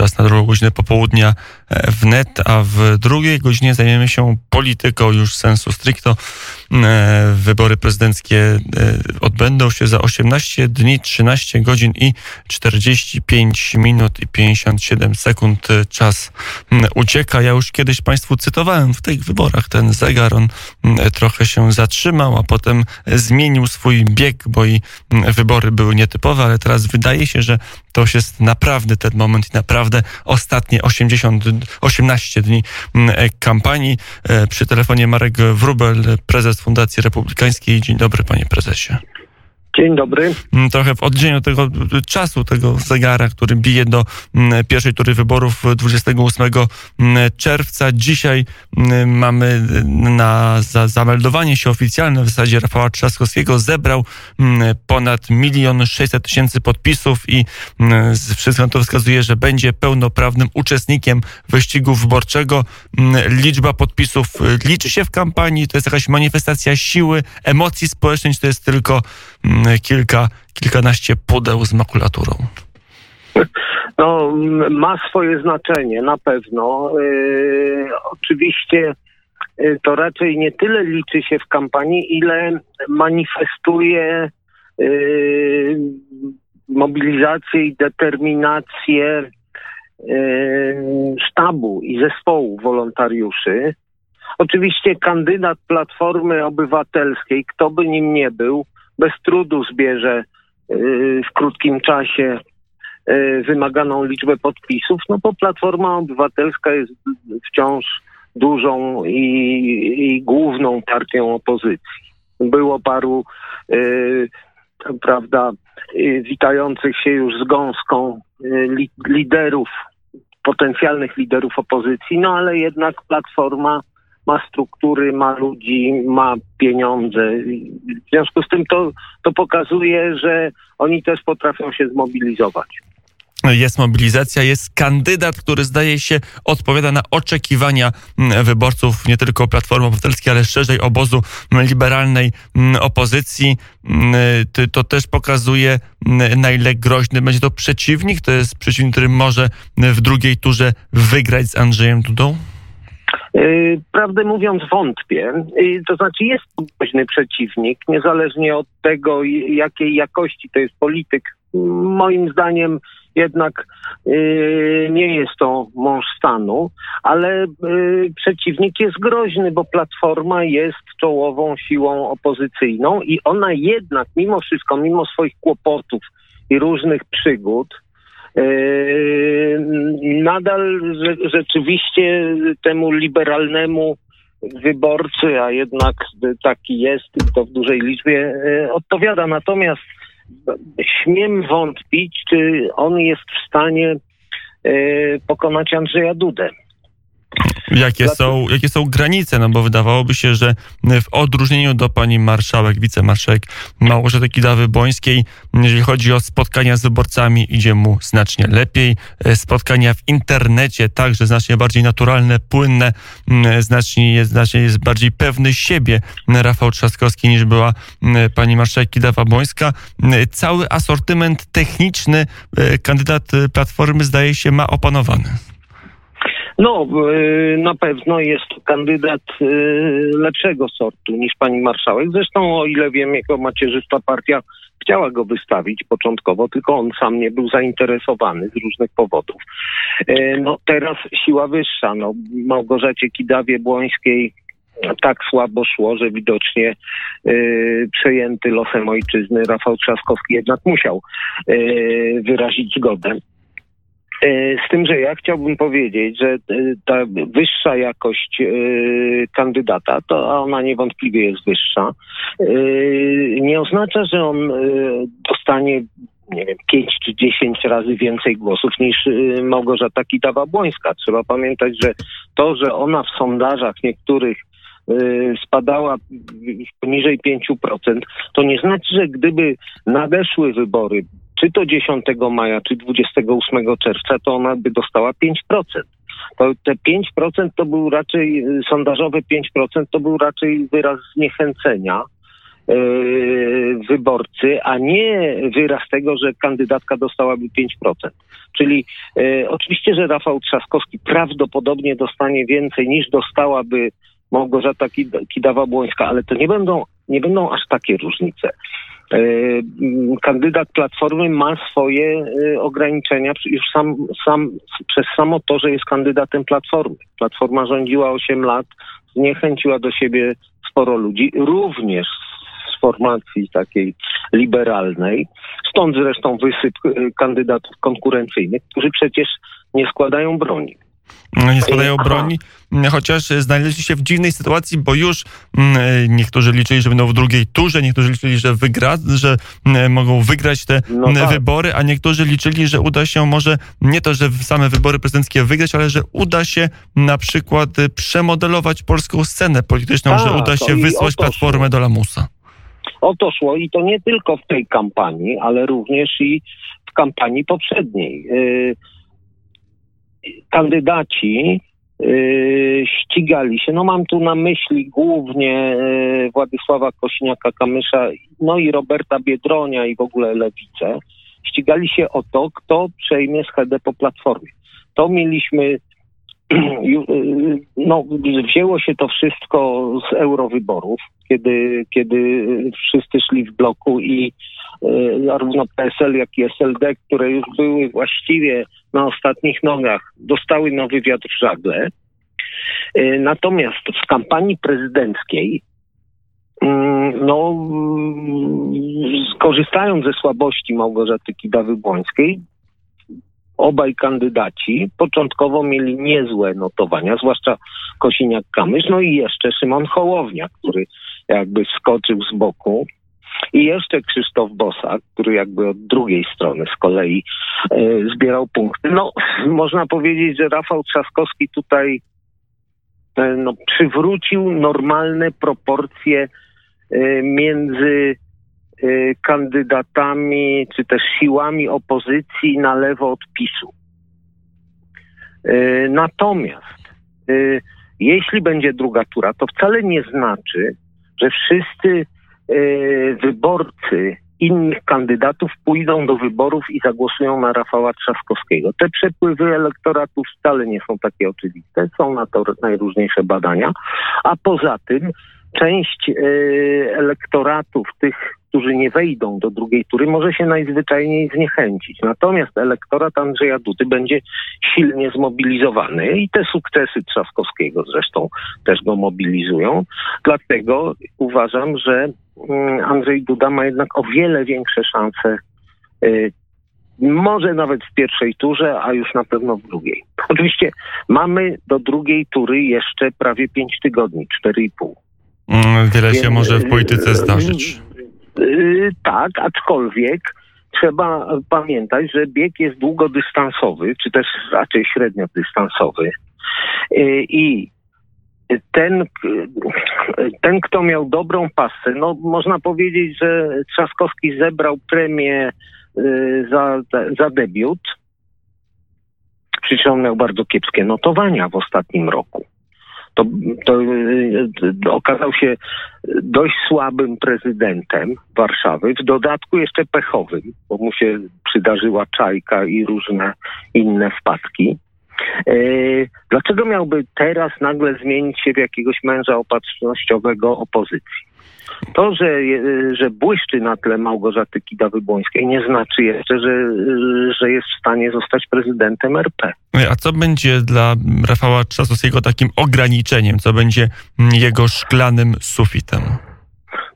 czas na drugą godzinę popołudnia wnet, a w drugiej godzinie zajmiemy się polityką już sensu stricto. Wybory prezydenckie odbędą się za 18 dni, 13 godzin i 45 minut i 57 sekund. Czas ucieka. Ja już kiedyś Państwu cytowałem w tych wyborach ten zegar. On trochę się zatrzymał, a potem zmienił swój bieg, bo i wybory były nietypowe, ale teraz wydaje się, że to już jest naprawdę ten moment i naprawdę ostatnie 80, 18 dni kampanii. E, przy telefonie Marek Wrubel, prezes Fundacji Republikańskiej. Dzień dobry, panie prezesie. Dzień dobry. Mm, trochę w oddzieniu tego czasu, tego zegara, który bije do mm, pierwszej tury wyborów 28 mm, czerwca. Dzisiaj mamy na za, zameldowanie się oficjalne w zasadzie Rafała Trzaskowskiego zebrał ponad milion sześćset tysięcy podpisów i wszystko to wskazuje, że będzie pełnoprawnym uczestnikiem wyścigu wyborczego. Liczba podpisów liczy się w kampanii, to jest jakaś manifestacja siły, emocji społecznej, to jest tylko kilka, kilkanaście pudeł z makulaturą? No, ma swoje znaczenie, na pewno. Yy, oczywiście yy, to raczej nie tyle liczy się w kampanii, ile manifestuje yy, mobilizację i determinację yy, sztabu i zespołu wolontariuszy. Oczywiście kandydat Platformy Obywatelskiej, kto by nim nie był, bez trudu zbierze y, w krótkim czasie y, wymaganą liczbę podpisów, no bo Platforma Obywatelska jest wciąż dużą i, i główną partią opozycji. Było paru, y, prawda, witających się już z gąską li, liderów, potencjalnych liderów opozycji, no ale jednak Platforma ma struktury, ma ludzi, ma pieniądze. W związku z tym to, to pokazuje, że oni też potrafią się zmobilizować jest mobilizacja, jest kandydat, który zdaje się odpowiada na oczekiwania mm, wyborców nie tylko Platformy Obywatelskiej, ale szerzej obozu liberalnej mm, opozycji. Mm, to też pokazuje, na ile groźny będzie to przeciwnik. To jest przeciwnik, który może w drugiej turze wygrać z Andrzejem Dudą? Y, prawdę mówiąc, wątpię. Y, to znaczy, jest groźny przeciwnik, niezależnie od tego, jakiej jakości to jest polityk. Moim zdaniem jednak y, nie jest to mąż stanu, ale przeciwnik jest groźny, bo Platforma jest czołową siłą opozycyjną i ona jednak, mimo wszystko, mimo swoich kłopotów i różnych przygód, nadal rzeczywiście temu liberalnemu wyborcy, a jednak taki jest i to w dużej liczbie, yy, odpowiada. Natomiast śmiem wątpić, czy on jest w stanie yy, pokonać Andrzeja Dudę. Jakie są, jakie są granice? No bo wydawałoby się, że w odróżnieniu do pani marszałek, wicemarszałek Małgorzaty Kidawy-Błońskiej, jeżeli chodzi o spotkania z wyborcami, idzie mu znacznie lepiej. E, spotkania w internecie także znacznie bardziej naturalne, płynne, znacznie jest, znacznie jest bardziej pewny siebie Rafał Trzaskowski niż była pani marszałek Kidawa-Błońska. Cały asortyment techniczny e, kandydat Platformy zdaje się ma opanowany. No, y, na pewno jest to kandydat y, lepszego sortu niż pani marszałek. Zresztą, o ile wiem, jako macierzysta partia chciała go wystawić początkowo, tylko on sam nie był zainteresowany z różnych powodów. Y, no, teraz siła wyższa. No, Małgorzacie Kidawie-Błońskiej tak słabo szło, że widocznie y, przejęty losem ojczyzny Rafał Trzaskowski jednak musiał y, wyrazić zgodę. E, z tym, że ja chciałbym powiedzieć, że e, ta wyższa jakość e, kandydata, to ona niewątpliwie jest wyższa, nie oznacza, że on dostanie nie wiem, 5 czy 10 razy więcej głosów niż Małgorzata Kidawa-Błońska. Trzeba pamiętać, że to, że ona w sondażach niektórych spadała poniżej 5%, to nie znaczy, że gdyby nadeszły wybory, czy to 10 maja, czy 28 czerwca, to ona by dostała 5%. To te 5% to był raczej, sondażowe 5% to był raczej wyraz zniechęcenia. wyborcy, a nie wyraz tego, że kandydatka dostałaby 5%. Czyli oczywiście, że Rafał Trzaskowski prawdopodobnie dostanie więcej niż dostałaby Małgorzata Kidawa-Błońska, ale to nie będą, nie będą aż takie różnice. E, kandydat Platformy ma swoje e, ograniczenia już sam, sam, przez samo to, że jest kandydatem Platformy. Platforma rządziła 8 lat, zniechęciła do siebie sporo ludzi, również z formacji takiej liberalnej. Stąd zresztą wysyp e, kandydatów konkurencyjnych, którzy przecież nie składają broni. No, nie składają broni, chociaż znaleźli się w dziwnej sytuacji, bo już niektórzy liczyli, że będą w drugiej turze, niektórzy liczyli, że wygra, że mogą wygrać te no tak. wybory, a niektórzy liczyli, że uda się może nie to, że same wybory prezydenckie wygrać, ale że uda się na przykład przemodelować polską scenę polityczną, że uda się wysłać platformę do lamusa. O to szło i to nie tylko w tej kampanii, ale również i w kampanii poprzedniej. Yy kandydaci y, ścigali się. No mam tu na myśli głównie y, Władysława Kośniaka-Kamysza, no i Roberta Biedronia i w ogóle Lewicę. Ścigali się o to, kto przejmie schedę po Platformie. To mieliśmy, y, no wzięło się to wszystko z eurowyborów, kiedy, kiedy wszyscy szli w bloku i zarówno PSL, jak i SLD, które już były właściwie na ostatnich nogach, dostały nowy wiatr w żagle. E, natomiast w kampanii prezydenckiej, mm, no, mm, skorzystając ze słabości Małgorzaty Kidawy-Błońskiej, obaj kandydaci początkowo mieli niezłe notowania, zwłaszcza Kosiniak-Kamysz, no i jeszcze Szymon Hołownia, który jakby skoczył z boku i jeszcze Krzysztof Bosak, który jakby od drugiej strony z kolei e, zbierał punkty. No, można powiedzieć, że Rafał Trzaskowski tutaj e, no, przywrócił normalne proporcje e, między e, kandydatami, czy też siłami opozycji na lewo od PiSu. E, natomiast e, jeśli będzie druga tura, to wcale nie znaczy, że wszyscy wyborcy innych kandydatów pójdą do wyborów i zagłosują na Rafała Trzaskowskiego. Te przepływy elektoratów wcale nie są takie oczywiste, są na to najróżniejsze badania, a poza tym część e, elektoratów tych, którzy nie wejdą do drugiej tury, może się najzwyczajniej zniechęcić. Natomiast elektorat Andrzeja Dudy będzie silnie zmobilizowany i te sukcesy Trzaskowskiego zresztą też go mobilizują. Dlatego uważam, że mm, Andrzej Duda ma jednak o wiele większe szanse y, może nawet w pierwszej turze, a już na pewno w drugiej. Oczywiście mamy do drugiej tury jeszcze prawie pięć tygodni, cztery i pół. Mm, wiele się może w polityce zdarzyć. Yy, tak, aczkolwiek trzeba pamiętać, że bieg jest długodystansowy, czy też raczej średniodystansowy. Yy, I ten, ten, kto miał dobrą pasę, no można powiedzieć, że Trzaskowski zebrał premię yy, za, za debiut, przy czym miał bardzo kiepskie notowania w ostatnim roku to, to y, okazał się dość słabym prezydentem Warszawy, w dodatku jeszcze pechowym, bo mu się przydarzyła czajka i różne inne wpadki. E, dlaczego miałby teraz nagle zmienić się w jakiegoś męża opatrznościowego opozycji? To, że, że błyszczy na tle Małgorzaty Kidawy-Błońskiej nie znaczy jeszcze, że, że jest w stanie zostać prezydentem RP. A co będzie dla Rafała Trzasowskiego takim ograniczeniem? Co będzie jego szklanym sufitem?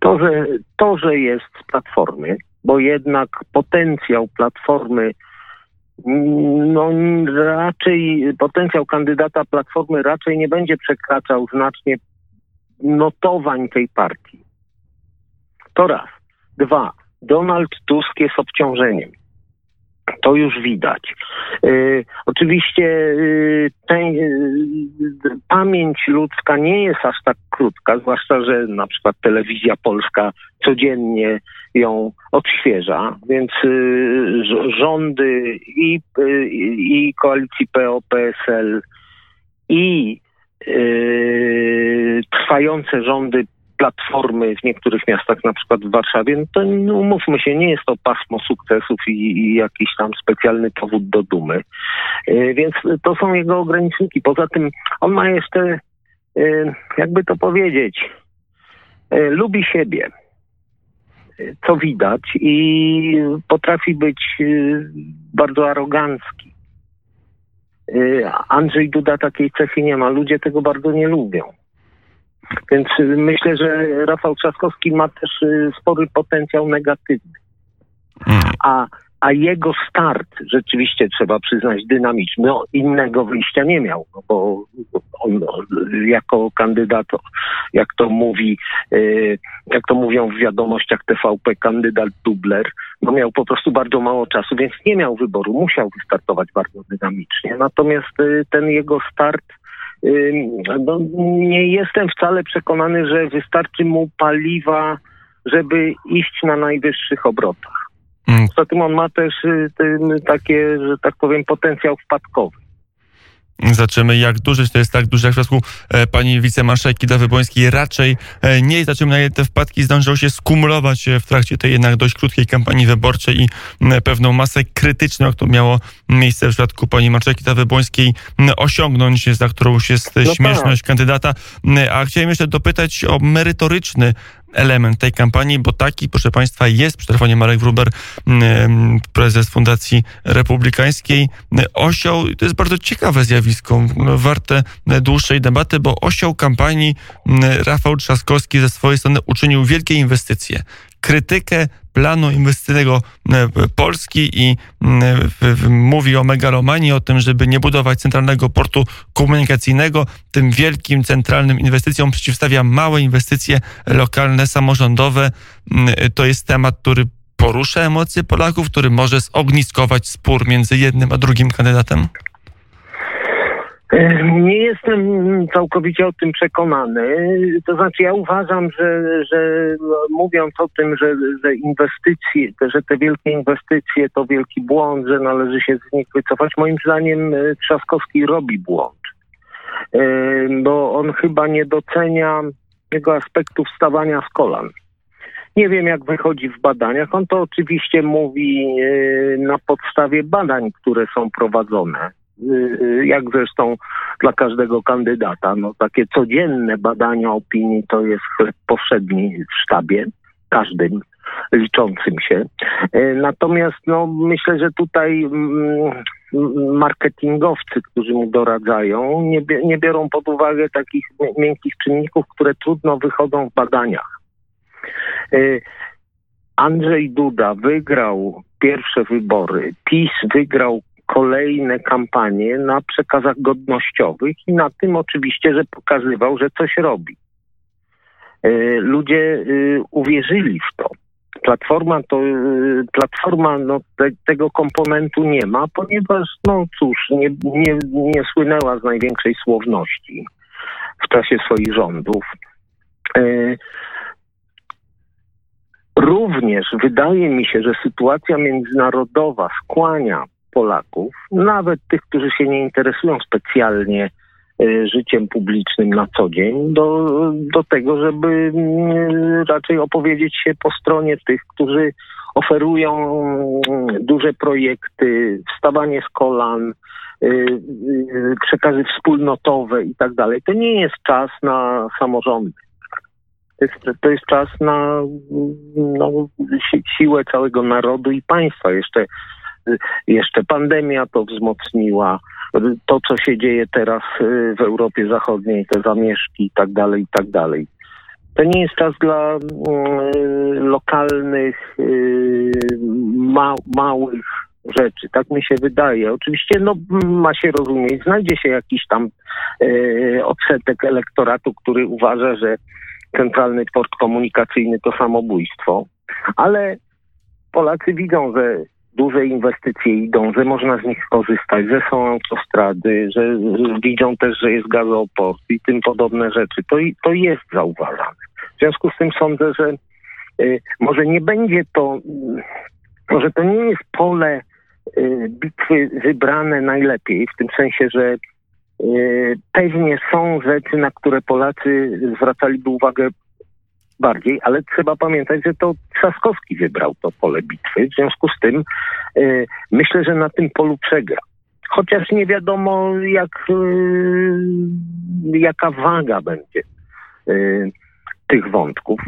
To, że, to, że jest z Platformy, bo jednak potencjał Platformy no raczej potencjał kandydata Platformy raczej nie będzie przekraczał znacznie notowań tej partii. To raz. Dwa. Donald Tusk jest obciążeniem. To już widać. Y, oczywiście y, y, pamięć ludzka nie jest aż tak krótka, zwłaszcza, że na przykład telewizja polska codziennie ją odświeża, więc rządy i, i koalicji PO-PSL i trwające rządy platformy w niektórych miastach, na przykład w Warszawie, no to no, umówmy się, nie jest to pasmo sukcesów i, i jakiś tam specjalny powód do dumy. E, więc to są jego ograniczniki. Poza tym on ma jeszcze, e, jakby to powiedzieć, e, lubi siebie co widać i potrafi być bardzo arogancki. Andrzej Duda takiej cechy nie ma. Ludzie tego bardzo nie lubią. Więc myślę, że Rafał Trzaskowski ma też y, spory potencjał negatywny. Mhm. A, a jego start rzeczywiście trzeba przyznać dynamiczny. No, innego wyjścia nie miał, no bo on jako kandydat, jak to mówi, y, jak to mówią w wiadomościach TVP, kandydat dubler, no miał po prostu bardzo mało czasu, więc nie miał wyboru, musiał wystartować bardzo dynamicznie. Natomiast y, ten jego start no, nie jestem wcale przekonany, że wystarczy mu paliwa, żeby iść na najwyższych obrotach. Mm. Poza tym on ma też y, takie, że tak powiem, potencjał wpadkowy. Zobaczymy, jak duży to jest tak duży, jak w przypadku e, pani wicemarszałki Dawy Bońskiej raczej e, nie. Zobaczymy, na ile te wpadki zdążą się skumulować e, w trakcie tej jednak dość krótkiej kampanii wyborczej i pewną masę krytyczną, jak to miało miejsce w przypadku pani marszałki Dawy Bońskiej, osiągnąć, za którą już jest no śmieszność tak. kandydata. A chciałem jeszcze dopytać o merytoryczny element tej kampanii, bo taki, proszę Państwa, jest przy telefonie Marek Wruber, mm, prezes Fundacji Republikańskiej. Osioł, to jest bardzo ciekawe zjawisko, warte dłuższej debaty, bo osioł kampanii Rafał Trzaskowski ze swojej strony uczynił wielkie inwestycje. Krytykę planu inwestycyjnego e, Polski i mówi o megalomanii, o tym, żeby nie budować centralnego portu komunikacyjnego. Tym wielkim centralnym inwestycjom przeciwstawia małe inwestycje lokalne, samorządowe. To jest temat, który porusza emocje Polaków, który może zogniskować spór między jednym a drugim kandydatem? Nie jestem całkowicie o tym przekonany. To znaczy, ja uważam, że, że mówiąc o tym, że, że inwestycje, że te wielkie inwestycje to wielki błąd, że należy się z nich wycofać, moim zdaniem e, Trzaskowski robi błąd. Bo on chyba nie docenia jego aspektu wstawania z kolan. Nie wiem, jak wychodzi w badaniach. On to oczywiście mówi e, na podstawie badań, które są prowadzone jak zresztą dla każdego kandydata. No, takie codzienne badania opinii to jest chleb powszedni w sztabie, każdym liczącym się. Y, natomiast no, myślę, że tutaj mm, marketingowcy, którzy mu doradzają, nie, nie biorą pod uwagę takich miękkich czynników, które trudno wychodzą w badaniach. Andrzej Duda wygrał pierwsze wybory, PiS wygrał kolejne kampanie na przekazach godnościowych i na tym oczywiście, że pokazywał, że coś robi. E, ludzie e, uwierzyli w to. Platforma to, e, platforma no, te, tego komponentu nie ma, ponieważ, no cóż, nie, nie, nie słynęła z największej słowności w czasie swoich rządów. Również wydaje mi się, że sytuacja międzynarodowa skłania Polaków, nawet tych, którzy się nie interesują specjalnie e, życiem publicznym na co dzień, do, do tego, żeby mm, raczej opowiedzieć się po stronie tych, którzy oferują mm, duże projekty, wstawanie z kolan, e, e, przekazy wspólnotowe i tak dalej. To nie jest czas na samorządy. To jest, to jest czas na no, si siłę całego narodu i państwa. Jeszcze jeszcze pandemia to wzmocniła. To, co się dzieje teraz y, w Europie Zachodniej, te zamieszki i tak dalej, i tak dalej. To nie jest czas dla y, lokalnych, y, ma, małych rzeczy. Tak mi się wydaje. Oczywiście no, ma się rozumieć, znajdzie się jakiś tam y, odsetek elektoratu, który uważa, że centralny port komunikacyjny to samobójstwo, ale Polacy widzą, że duże inwestycje idą, że można z nich korzystać, że są autostrady, że widzą też, że jest gazoport i tym podobne rzeczy. To, to jest zauważane. W związku z tym sądzę, że y, może nie będzie to, może to nie jest pole y, bitwy wybrane najlepiej, w tym sensie, że y, pewnie są rzeczy, na które Polacy zwracaliby uwagę bardziej, ale trzeba pamiętać, że to Trzaskowski wybrał to pole bitwy. W związku z tym y, myślę, że na tym polu przegra. Chociaż nie wiadomo, jak, y, jaka waga będzie y, tych wątków.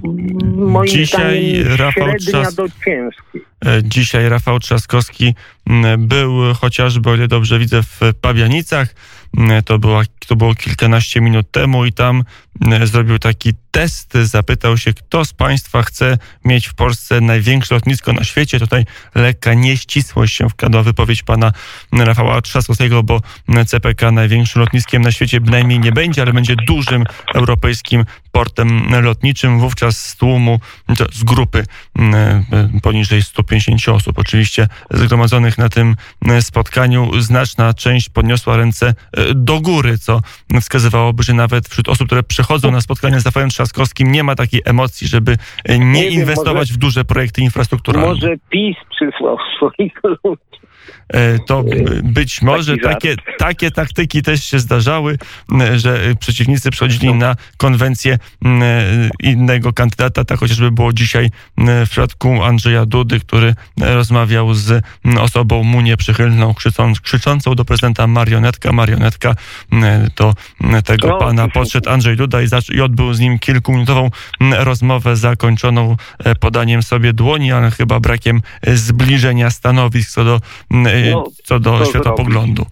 Moim Dzisiaj Rafał średnia Trzask- do ciężkiej. E, Dzisiaj Rafał Trzaskowski był chociażby, o ile dobrze widzę, w Pabianicach. M, To, była, to było kilkanaście minut temu i tam m, zrobił taki test. Zapytał się, kto z Państwa chce mieć w Polsce największe lotnisko na świecie. Tutaj lekka nieścisłość się wkradła wypowiedź pana Rafała Trzaskowskiego, bo CPK największym lotniskiem na świecie bynajmniej nie będzie, ale będzie dużym europejskim portem lotniczym. Wówczas z tłumu, z grupy poniżej 150 osób oczywiście zgromadzonych na tym spotkaniu, znaczna część podniosła ręce e, do góry, co wskazywałoby, że nawet wśród osób, które przychodzą na spotkanie z Rafałem Trzaskowskim nie ma takiej emocji, żeby e, nie, Nie wiem, inwestować może- w duże projekty infrastrukturalne. Może PiS przysłał swoich ludzi. E, To być może takie, takie taktyki też się zdarzały, że e, przeciwnicy przychodzili na konwencję e, innego kandydata. Tak chociażby było dzisiaj w przypadku Andrzeja Dudy, który rozmawiał z osobą mu nieprzychylną, krzycząc, krzyczącą do prezydenta marionetka. Marionetka to tego pana podszedł Andrzej Duda i, zac- i odbył z nim kilkuminutową rozmowę zakończoną podaniem sobie dłoni, ale chyba brakiem zbliżenia stanowisk co do, No, co do to światopoglądu,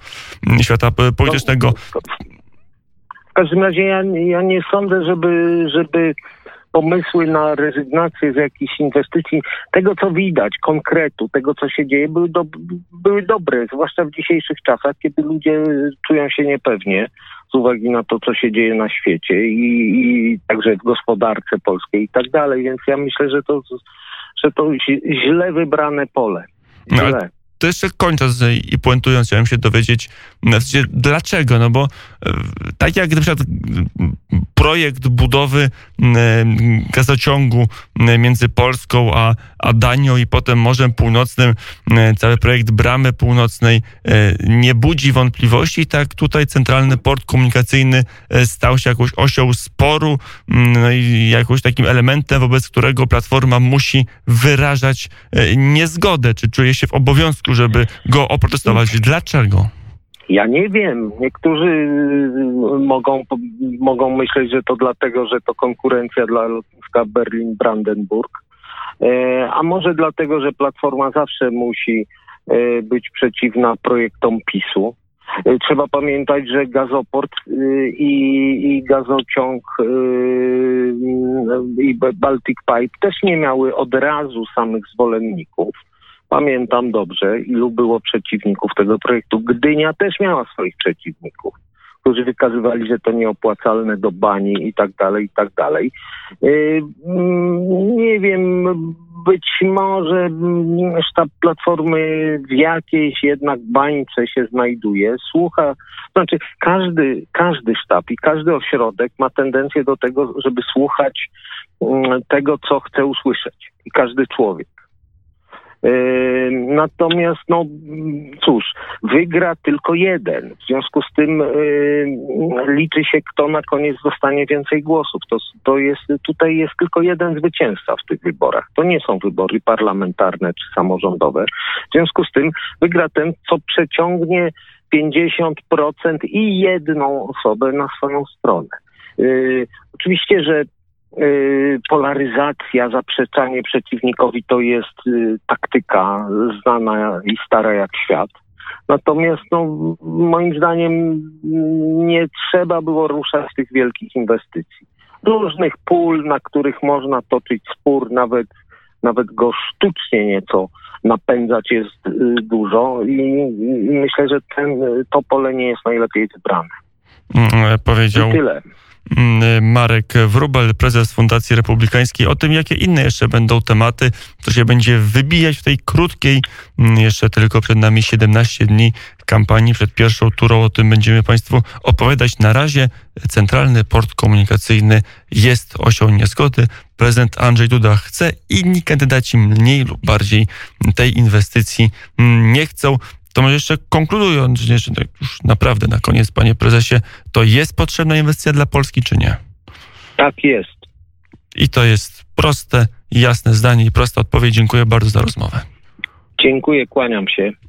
m, świata p- politycznego. No, w każdym razie ja, ja nie sądzę, żeby, żeby pomysły na rezygnację z jakichś inwestycji, tego co widać, konkretu, tego co się dzieje, były, do, były dobre, zwłaszcza w dzisiejszych czasach, kiedy ludzie czują się niepewnie z uwagi na to, co się dzieje na świecie i, i także w gospodarce polskiej i tak dalej, więc ja myślę, że to, że to źle wybrane pole. No, Źle. To jeszcze kończąc i puentując, chciałem się dowiedzieć, dlaczego, no bo e, tak jak na przykład m, projekt budowy m, gazociągu m, między Polską a, a Danią i potem Morzem Północnym, m, cały projekt Bramy Północnej e, nie budzi wątpliwości, tak tutaj Centralny Port Komunikacyjny e, stał się jakąś osią sporu no i jakimś takim elementem, wobec którego Platforma musi wyrażać e, niezgodę, czy czuje się w obowiązku, żeby go oprotestować. Dlaczego? Ja nie wiem. Niektórzy y, mogą, mogą myśleć, że to dlatego, że to konkurencja dla lotniska Berlin-Brandenburg. E, A może dlatego, że Platforma zawsze musi e, być przeciwna projektom PiSu. E, Trzeba pamiętać, że gazoport y, i, i gazociąg y, i Baltic Pipe też nie miały od razu samych zwolenników. Pamiętam dobrze, ilu było przeciwników tego projektu. Gdynia też miała swoich przeciwników, którzy wykazywali, że to nieopłacalne do bani i tak dalej, i tak dalej. Yy, Nie wiem, być może sztab Platformy w jakiejś jednak bańce się znajduje. Słucha, znaczy każdy, każdy sztab i każdy ośrodek ma tendencję do tego, żeby słuchać mm, tego, co chce usłyszeć. I każdy człowiek. Yy, Natomiast, no cóż, wygra tylko jeden. W związku z tym yy, liczy się, kto na koniec dostanie więcej głosów. To, to jest, tutaj jest tylko jeden zwycięzca w tych wyborach. To nie są wybory parlamentarne czy samorządowe. W związku z tym wygra ten, co przeciągnie 50% i jedną osobę na swoją stronę. Yy, oczywiście, że polaryzacja, zaprzeczanie przeciwnikowi to jest y, taktyka znana i stara jak świat. Natomiast no, moim zdaniem nie trzeba było ruszać tych wielkich inwestycji. Różnych pól, na których można toczyć spór, nawet, nawet go sztucznie nieco napędzać jest y, dużo i, i myślę, że ten, y, to pole nie jest najlepiej wybrane. Mm, Powiedział I tyle. Mm, Marek Wrubel, prezes Fundacji Republikańskiej, o tym, jakie inne jeszcze będą tematy, co się będzie wybijać w tej krótkiej, mm, jeszcze tylko przed nami 17 dni kampanii, przed pierwszą turą. O tym będziemy Państwu opowiadać. Na razie Centralny Port Komunikacyjny jest osią niezgody. Prezydent Andrzej Duda chce, inni kandydaci mniej lub bardziej tej inwestycji mm, nie chcą. To może jeszcze konkludując, że tak już naprawdę na koniec, panie prezesie, to jest potrzebna inwestycja dla Polski, czy nie? Tak jest. I to jest proste, jasne zdanie i prosta odpowiedź. Dziękuję bardzo za rozmowę. Dziękuję, kłaniam się.